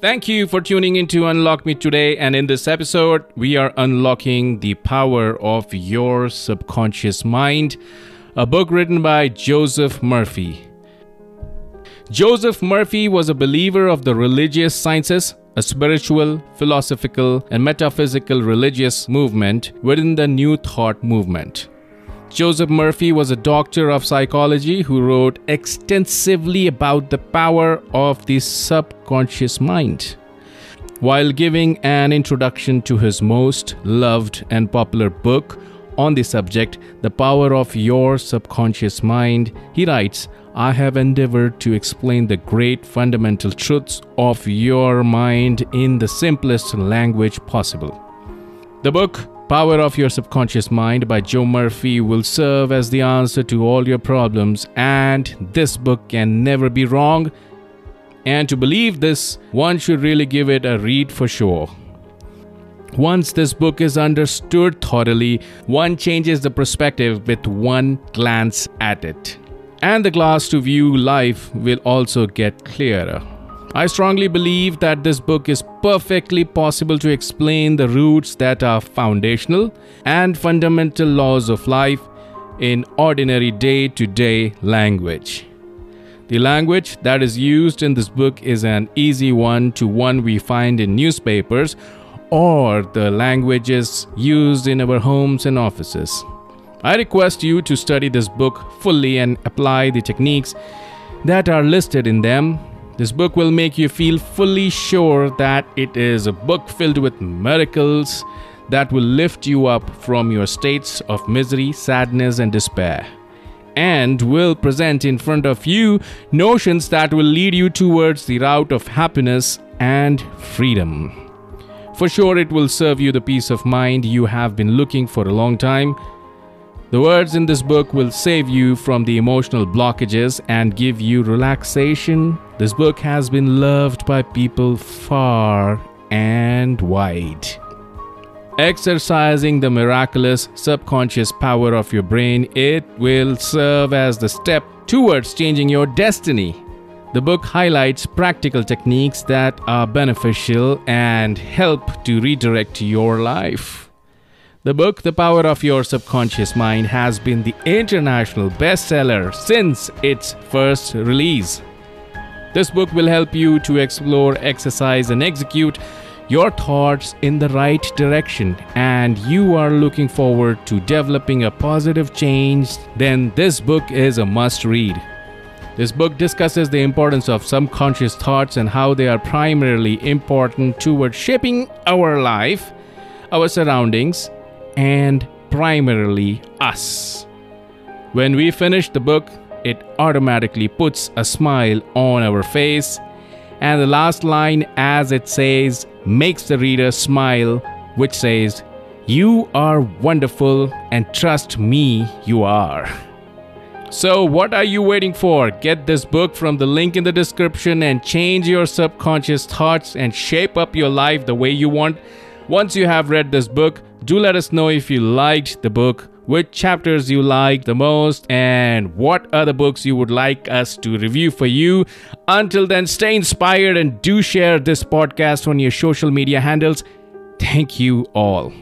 Thank you for tuning in to Unlock Me today. And in this episode, we are unlocking the power of your subconscious mind, a book written by Joseph Murphy. Joseph Murphy was a believer of the religious sciences, a spiritual, philosophical, and metaphysical religious movement within the New Thought movement. Joseph Murphy was a doctor of psychology who wrote extensively about the power of the subconscious mind. While giving an introduction to his most loved and popular book on the subject, The Power of Your Subconscious Mind, he writes, I have endeavored to explain the great fundamental truths of your mind in the simplest language possible. The book Power of Your Subconscious Mind by Joe Murphy will serve as the answer to all your problems, and this book can never be wrong. And to believe this, one should really give it a read for sure. Once this book is understood thoroughly, one changes the perspective with one glance at it. And the glass to view life will also get clearer. I strongly believe that this book is perfectly possible to explain the roots that are foundational and fundamental laws of life in ordinary day to day language. The language that is used in this book is an easy one to one we find in newspapers or the languages used in our homes and offices. I request you to study this book fully and apply the techniques that are listed in them this book will make you feel fully sure that it is a book filled with miracles that will lift you up from your states of misery, sadness, and despair. And will present in front of you notions that will lead you towards the route of happiness and freedom. For sure, it will serve you the peace of mind you have been looking for a long time the words in this book will save you from the emotional blockages and give you relaxation. This book has been loved by people far and wide. Exercising the miraculous subconscious power of your brain, it will serve as the step towards changing your destiny. The book highlights practical techniques that are beneficial and help to redirect your life. The book, The Power of Your Subconscious Mind, has been the international bestseller since its first release. This book will help you to explore, exercise, and execute your thoughts in the right direction and you are looking forward to developing a positive change, then this book is a must read. This book discusses the importance of subconscious thoughts and how they are primarily important towards shaping our life, our surroundings, and primarily us. When we finish the book, it automatically puts a smile on our face, and the last line, as it says, makes the reader smile, which says, You are wonderful, and trust me, you are. So, what are you waiting for? Get this book from the link in the description and change your subconscious thoughts and shape up your life the way you want. Once you have read this book, do let us know if you liked the book, which chapters you liked the most, and what other books you would like us to review for you. Until then, stay inspired and do share this podcast on your social media handles. Thank you all.